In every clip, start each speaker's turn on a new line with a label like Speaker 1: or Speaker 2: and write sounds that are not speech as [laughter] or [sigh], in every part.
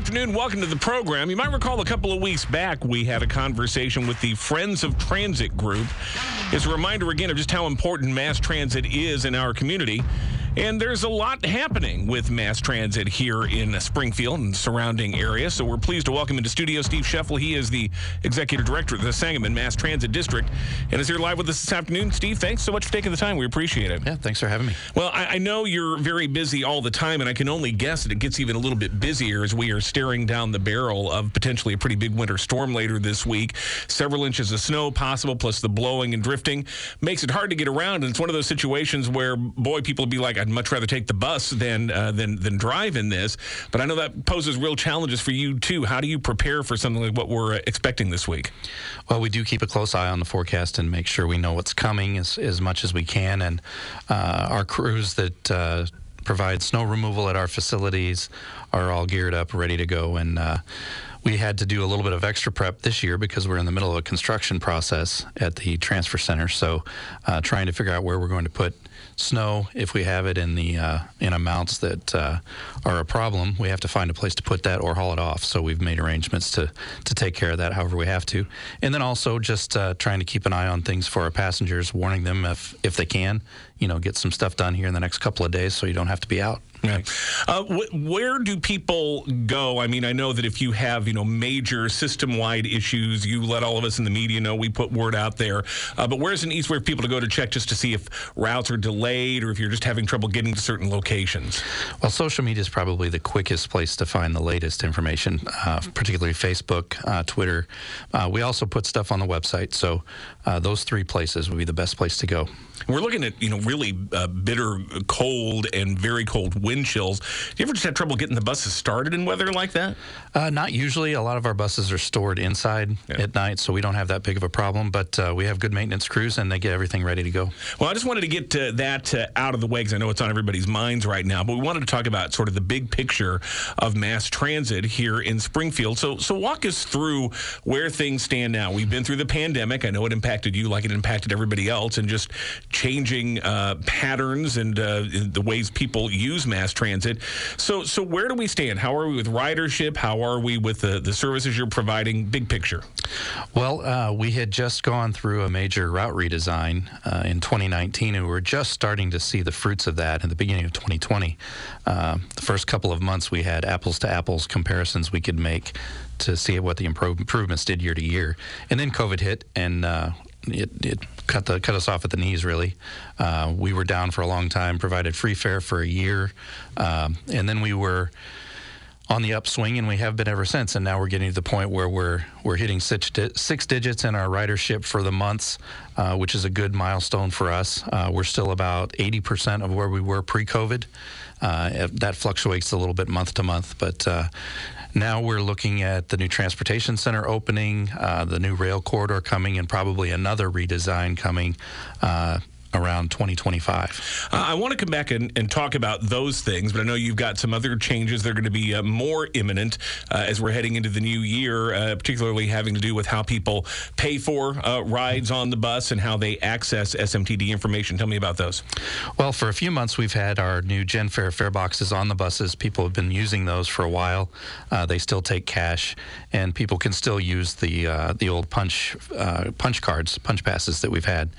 Speaker 1: afternoon. Welcome to the program. You might recall a couple of weeks back we had a conversation with the Friends of Transit group. It's a reminder again of just how important mass transit is in our community. And there's a lot happening with mass transit here in Springfield and surrounding areas. So we're pleased to welcome into studio Steve Schoeffel. He is the executive director of the Sangamon Mass Transit District and is here live with us this afternoon. Steve, thanks so much for taking the time. We appreciate it.
Speaker 2: Yeah, thanks for having me.
Speaker 1: Well, I, I know you're very busy all the time, and I can only guess that it gets even a little bit busier as we are staring down the barrel of potentially a pretty big winter storm later this week. Several inches of snow possible, plus the blowing and drifting makes it hard to get around. And it's one of those situations where, boy, people be like, I'd much rather take the bus than uh, than than drive in this. But I know that poses real challenges for you too. How do you prepare for something like what we're uh, expecting this week?
Speaker 2: Well, we do keep a close eye on the forecast and make sure we know what's coming as as much as we can. And uh, our crews that uh, provide snow removal at our facilities are all geared up, ready to go, and uh, we had to do a little bit of extra prep this year because we're in the middle of a construction process at the transfer center. So, uh, trying to figure out where we're going to put snow if we have it in the uh, in amounts that uh, are a problem. We have to find a place to put that or haul it off. So we've made arrangements to to take care of that however we have to, and then also just uh, trying to keep an eye on things for our passengers, warning them if if they can, you know, get some stuff done here in the next couple of days so you don't have to be out.
Speaker 1: Yeah. Uh, wh- where do people go? I mean, I know that if you have, you know, major system-wide issues, you let all of us in the media know. We put word out there. Uh, but where's an easy way for people to go to check just to see if routes are delayed or if you're just having trouble getting to certain locations?
Speaker 2: Well, social media is probably the quickest place to find the latest information, uh, particularly Facebook, uh, Twitter. Uh, we also put stuff on the website, so uh, those three places would be the best place to go.
Speaker 1: We're looking at, you know, really uh, bitter cold and very cold wind chills. Do you ever just have trouble getting the buses started in weather like that?
Speaker 2: Uh, not usually. A lot of our buses are stored inside yeah. at night, so we don't have that big of a problem. But uh, we have good maintenance crews, and they get everything ready to go.
Speaker 1: Well, I just wanted to get uh, that uh, out of the way because I know it's on everybody's minds right now. But we wanted to talk about sort of the big picture of mass transit here in Springfield. So, so walk us through where things stand now. We've been through the pandemic. I know it impacted you like it impacted everybody else, and just changing uh, patterns and uh, the ways people use mass transit. So, so where do we stand? How are we with ridership? How are we with the, the services you're providing? Big picture.
Speaker 2: Well, uh, we had just gone through a major route redesign uh, in 2019, and we were just starting to see the fruits of that in the beginning of 2020. Uh, the first couple of months, we had apples to apples comparisons we could make to see what the improvements did year to year. And then COVID hit, and uh, it, it cut the cut us off at the knees. Really, uh, we were down for a long time. Provided free fare for a year, um, and then we were on the upswing, and we have been ever since. And now we're getting to the point where we're we're hitting six, di- six digits in our ridership for the months, uh, which is a good milestone for us. Uh, we're still about 80% of where we were pre-COVID. Uh, that fluctuates a little bit month to month, but uh, now we're looking at the new transportation center opening, uh, the new rail corridor coming, and probably another redesign coming uh, around 2025. Uh,
Speaker 1: I want to come back and, and, talk about those things, but I know you've got some other changes that are going to be uh, more imminent uh, as we're heading into the new year, uh, particularly having to do with how people pay for uh, rides on the bus and how they access SMTD information. Tell me about those.
Speaker 2: Well, for a few months, we've had our new GenFare fare boxes on the buses. People have been using those for a while. Uh, they still take cash, and people can still use the the old punch punch cards, punch passes that we've had.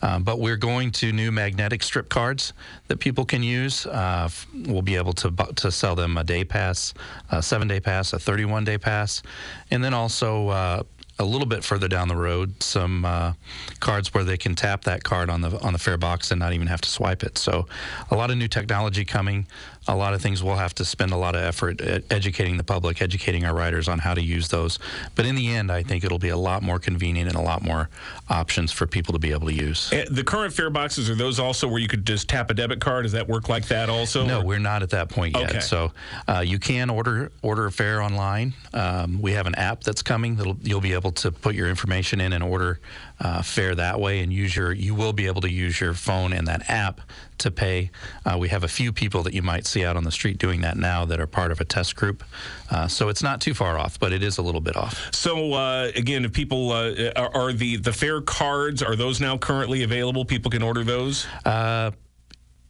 Speaker 2: but we're going going to new magnetic strip cards that people can use. Uh, we'll be able to to sell them a day pass, a seven day pass, a 31 day pass, and then also. A little bit further down the road, some uh, cards where they can tap that card on the on the fare box and not even have to swipe it. So, a lot of new technology coming a lot of things we'll have to spend a lot of effort educating the public, educating our riders on how to use those. But in the end, I think it'll be a lot more convenient and a lot more options for people to be able to use.
Speaker 1: Uh, the current fare boxes are those also where you could just tap a debit card? Does that work like that also?
Speaker 2: No, or? we're not at that point yet. Okay. So uh, you can order order a fare online. Um, we have an app that's coming that you'll be able to put your information in and order uh, fare that way, and use your you will be able to use your phone and that app to pay. Uh, we have a few people that you might see out on the street doing that now that are part of a test group. Uh, so it's not too far off, but it is a little bit off.
Speaker 1: So uh, again, if people uh, are, are, the the fare cards are those now currently available? People can order those.
Speaker 2: Uh,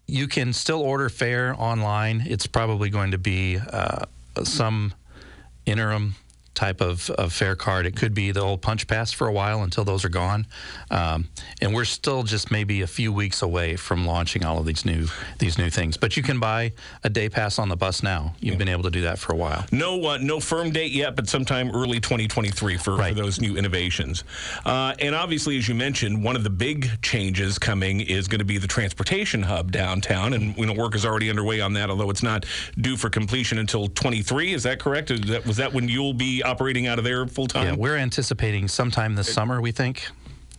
Speaker 2: you can still order fare online. It's probably going to be uh, some interim type of, of fare card. It could be the old punch pass for a while until those are gone. Um, and we're still just maybe a few weeks away from launching all of these new these new things. But you can buy a day pass on the bus now. You've yeah. been able to do that for a while.
Speaker 1: No uh, no firm date yet, but sometime early 2023 for, right. for those new innovations. Uh, and obviously, as you mentioned, one of the big changes coming is going to be the transportation hub downtown. And you know, work is already underway on that, although it's not due for completion until 23. Is that correct? Is that, was that when you'll be operating out of there full time?
Speaker 2: Yeah, we're anticipating sometime this summer. We think.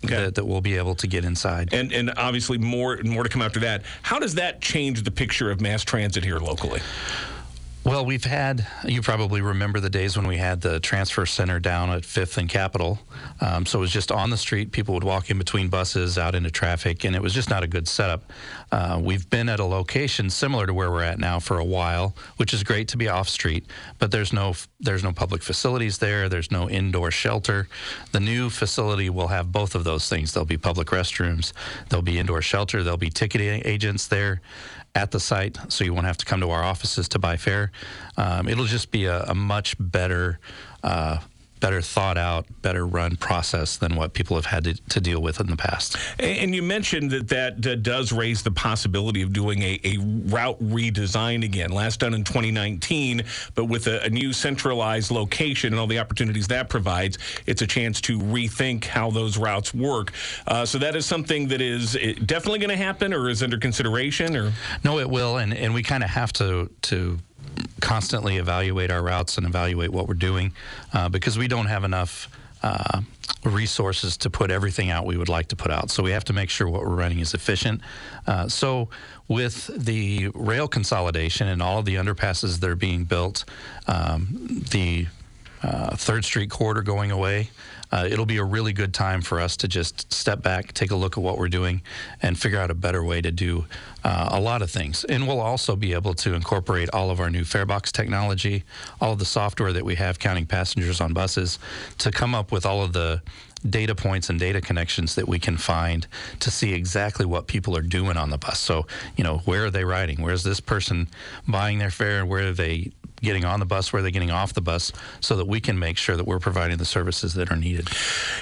Speaker 2: Okay. That, that, we'll be able to get inside.
Speaker 1: And and obviously more more to come after that. How does that change the picture of mass transit here locally?
Speaker 2: Well, we've had, you probably remember the days when we had the transfer center down at 5th and Capitol. Um, so it was just on the street. People would walk in between buses out into traffic, and it was just not a good setup. Uh, we've been at a location similar to where we're at now for a while, which is great to be off street, but there's no, there's no public facilities there. There's no indoor shelter. The new facility will have both of those things. There'll be public restrooms, there'll be indoor shelter, there'll be ticketing agents there at the site, so you won't have to come to our offices to buy fare. Um, it'll just be a, a much better uh, better thought out, better run process than what people have had to, to deal with in the past.
Speaker 1: And you mentioned that that does raise the possibility of doing a, a route redesign again. Last done in 2019, but with a, a, new centralized location and all the opportunities that provides, it's a chance to rethink how those routes work. Uh, so that is something that is definitely going to happen, or is under consideration, or
Speaker 2: no, it will, and and we kind of have to to constantly evaluate our routes and evaluate what we're doing uh, because we don't have enough uh, resources to put everything out we would like to put out. So we have to make sure what we're running is efficient. Uh, so with the rail consolidation and all the underpasses that are being built, um, the uh, Third Street corridor going away, uh, it'll be a really good time for us to just step back, take a look at what we're doing, and figure out a better way to do uh, a lot of things. And we'll also be able to incorporate all of our new farebox technology, all of the software that we have counting passengers on buses, to come up with all of the data points and data connections that we can find to see exactly what people are doing on the bus. So, you know, where are they riding? Where's this person buying their fare? Where are they getting on the bus, where they're getting off the bus, so that we can make sure that we're providing the services that are needed.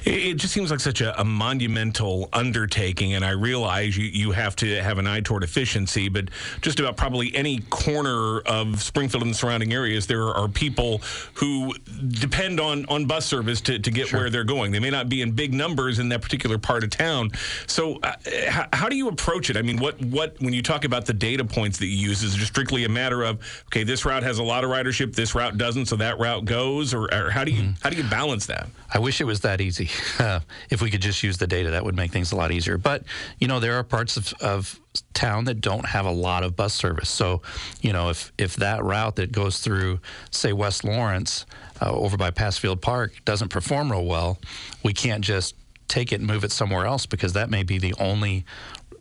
Speaker 1: It just seems like such a, a monumental undertaking, and I realize you, you have to have an eye toward efficiency, but just about probably any corner of Springfield and the surrounding areas, there are people who depend on, on bus service to, to get sure. where they're going. They may not be in big numbers in that particular part of town. So, uh, how, how do you approach it? I mean, what, what when you talk about the data points that you use, is it just strictly a matter of, okay, this route has a lot of ridership, this route doesn't, so that route goes, or, or how do you mm-hmm. how do you balance that?
Speaker 2: I wish it was that easy. [laughs] Uh, if we could just use the data, that would make things a lot easier. But you know, there are parts of, of town that don't have a lot of bus service. So, you know, if if that route that goes through, say, West Lawrence, uh, over by Pasfield Park, doesn't perform real well, we can't just take it and move it somewhere else because that may be the only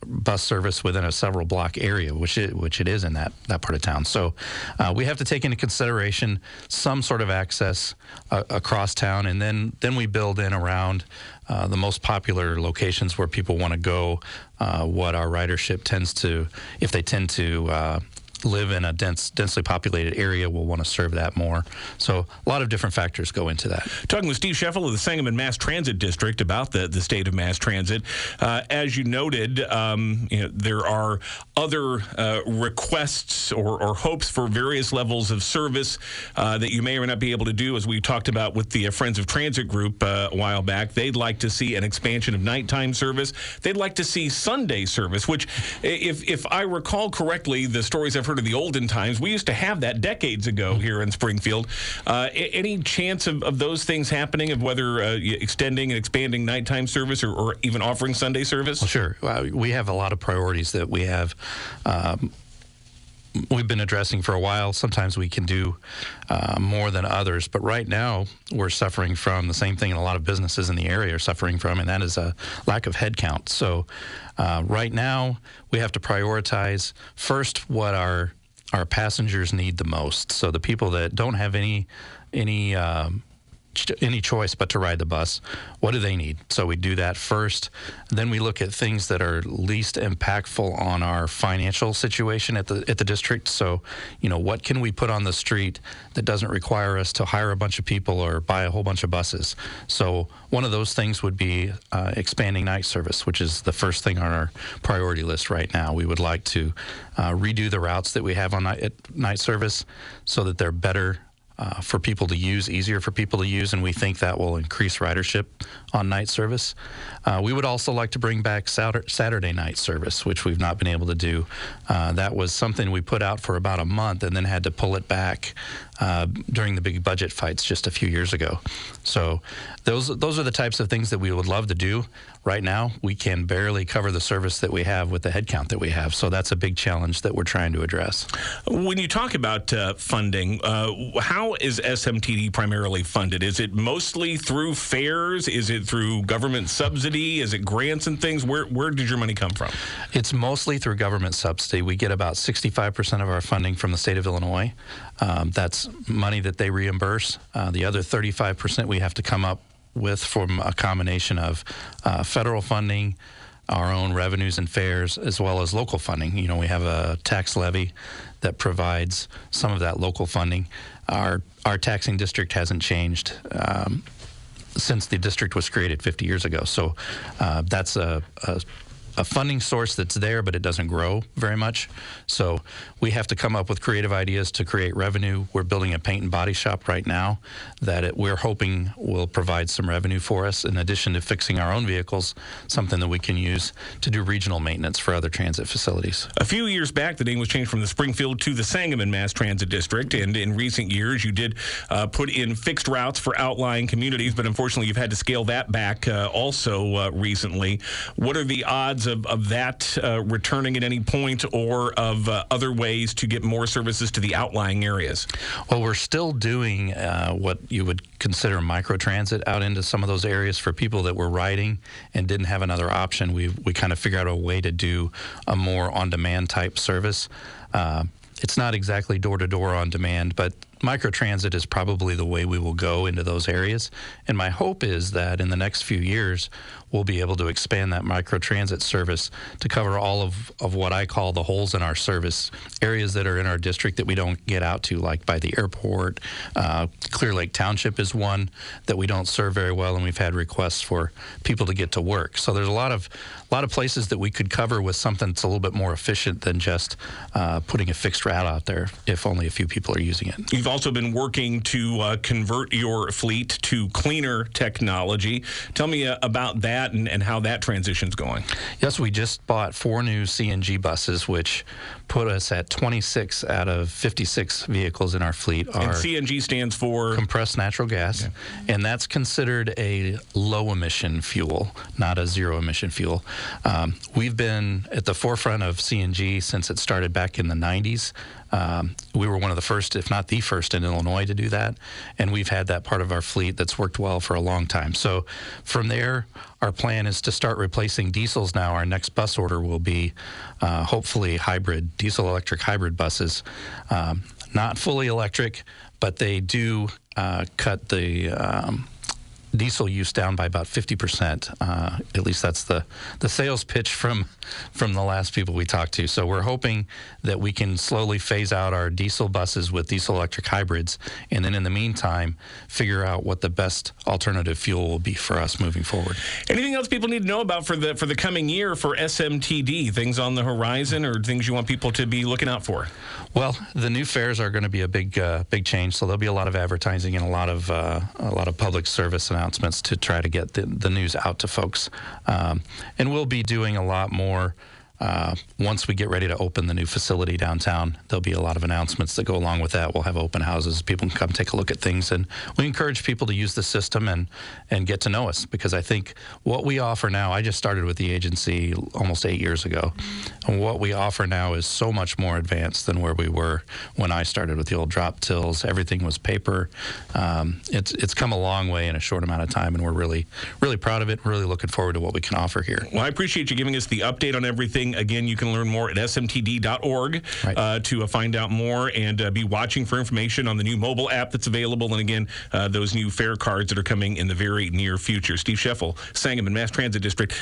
Speaker 2: bus service within a several block area, which it, which it is in that, that part of town. So uh, we have to take into consideration some sort of access uh, across town, and then then we build in around uh, the most popular locations where people want to go, uh, what our ridership tends to, if they tend to uh, live in a dense, densely populated area will want to serve that more. So a lot of different factors go into that.
Speaker 1: Talking with Steve Schoeffel of the Sangamon Mass Transit District about the, the state of mass transit. Uh, as you noted, um, you know, there are other uh, requests or, or, hopes for various levels of service uh, that you may or may not be able to do, as we talked about with the uh, Friends of Transit group uh, a while back. They'd like to see an expansion of nighttime service. They'd like to see Sunday service, which, if, if I recall correctly, the stories I've heard of the olden times. We used to have that decades ago here in Springfield. Uh, any chance of, of, those things happening, of whether uh, extending and expanding nighttime service or, or even offering Sunday service?
Speaker 2: Well, sure. Well, we have a lot of priorities that we have. Um, we've been addressing for a while. Sometimes we can do uh, more than others, but right now we're suffering from the same thing a lot of businesses in the area are suffering from, and that is a lack of headcount. So uh, right now we have to prioritize first what our our passengers need the most. So the people that don't have any any um, any choice but to ride the bus. What do they need? So we do that first. Then we look at things that are least impactful on our financial situation at the at the district. So, you know, what can we put on the street that doesn't require us to hire a bunch of people or buy a whole bunch of buses? So one of those things would be uh, expanding night service, which is the first thing on our priority list right now. We would like to uh, redo the routes that we have on night, night service so that they're better uh, for people to use, easier for people to use, and we think that will increase ridership on night service. Uh, we would also like to bring back Saturday night service, which we've not been able to do. Uh, that was something we put out for about a month and then had to pull it back uh, during the big budget fights just a few years ago. So those those are the types of things that we would love to do. Right now, we can barely cover the service that we have with the headcount that we have. So that's a big challenge that we're trying to address.
Speaker 1: When you talk about uh, funding, uh, how is SMTD primarily funded? Is it mostly through fares? Is it through government subsidy? Is it grants and things? Where where did your money come from?
Speaker 2: It's mostly through government subsidy. We get about 65% of our funding from the state of Illinois. Um, that's money that they reimburse. Uh, the other 35% we have to come up with from a combination of uh, federal funding, our own revenues and fares, as well as local funding. You know, we have a tax levy that provides some of that local funding. Our our taxing district hasn't changed. Um, since the district was created 50 years ago. So uh, that's a, a a funding source that's there, but it doesn't grow very much. So we have to come up with creative ideas to create revenue. We're building a paint and body shop right now that it, we're hoping will provide some revenue for us in addition to fixing our own vehicles, something that we can use to do regional maintenance for other transit facilities.
Speaker 1: A few years back, the name was changed from the Springfield to the Sangamon Mass Transit District, and in recent years, you did uh, put in fixed routes for outlying communities, but unfortunately, you've had to scale that back uh, also uh, recently. What are the odds of, of that uh, returning at any point or of uh, other ways to get more services to the outlying areas?
Speaker 2: Well, we're still doing uh, what you would consider microtransit out into some of those areas for people that were riding and didn't have another option. We, we kind of figured out a way to do a more on demand type service. Uh, it's not exactly door to door on demand, but microtransit is probably the way we will go into those areas. And my hope is that in the next few years, we'll be able to expand that microtransit service to cover all of, of what I call the holes in our service, areas that are in our district that we don't get out to, like by the airport. Uh, Clear Lake Township is one that we don't serve very well, and we've had requests for people to get to work. So there's a lot of a lot of places that we could cover with something that's a little bit more efficient than just uh, putting a fixed route out there if only a few people are using it.
Speaker 1: You've also been working to uh, convert your fleet to cleaner technology. Tell me uh, about that and, and how that transition's going.
Speaker 2: Yes, we just bought four new CNG buses, which put us at 26 out of 56 vehicles in our fleet.
Speaker 1: and CNG stands for
Speaker 2: compressed natural gas, okay. and that's considered a low emission fuel, not a zero emission fuel. Um, we've been at the forefront of CNG since it started back in the 90s. Um, we were one of the first, if not the first, in Illinois to do that, and we've had that part of our fleet that's worked well for a long time. So from there, our plan is to start replacing diesels now. Our next bus order will be uh, hopefully hybrid, diesel electric hybrid buses. Um, not fully electric, but they do uh, cut the um, diesel use down by about 50%. Uh, at least that's the, the sales pitch from, from the last people we talked to. So we're hoping that we can slowly phase out our diesel buses with diesel electric hybrids. And then in the meantime, figure out what the best alternative fuel will be for us moving forward.
Speaker 1: Anything else people need to know about for the, for the coming year for SMTD? Things on the horizon or things you want people to be looking out for?
Speaker 2: Well, the new fares are going to be a big, uh, big change. So there'll be a lot of advertising and a lot of, uh, a lot of public service announcements to try to get the, the news out to folks. Um, and we'll be doing a lot more uh, once we get ready to open the new facility downtown, there'll be a lot of announcements that go along with that. We'll have open houses. People can come take a look at things. And we encourage people to use the system and, and get to know us because I think what we offer now, I just started with the agency almost eight years ago. And what we offer now is so much more advanced than where we were when I started with the old drop tills. Everything was paper. Um, it's, it's come a long way in a short amount of time, and we're really, really proud of it. And really looking forward to what we can offer here.
Speaker 1: Well, I appreciate you giving us the update on everything Again, you can learn more at smtd.org
Speaker 2: Right.
Speaker 1: uh, to uh, find out more and uh, be watching for information on the new mobile app that's available. And again, uh, those new fare cards that are coming in the very near future. Steve Schoeffel, Sangamon Mass Transit District.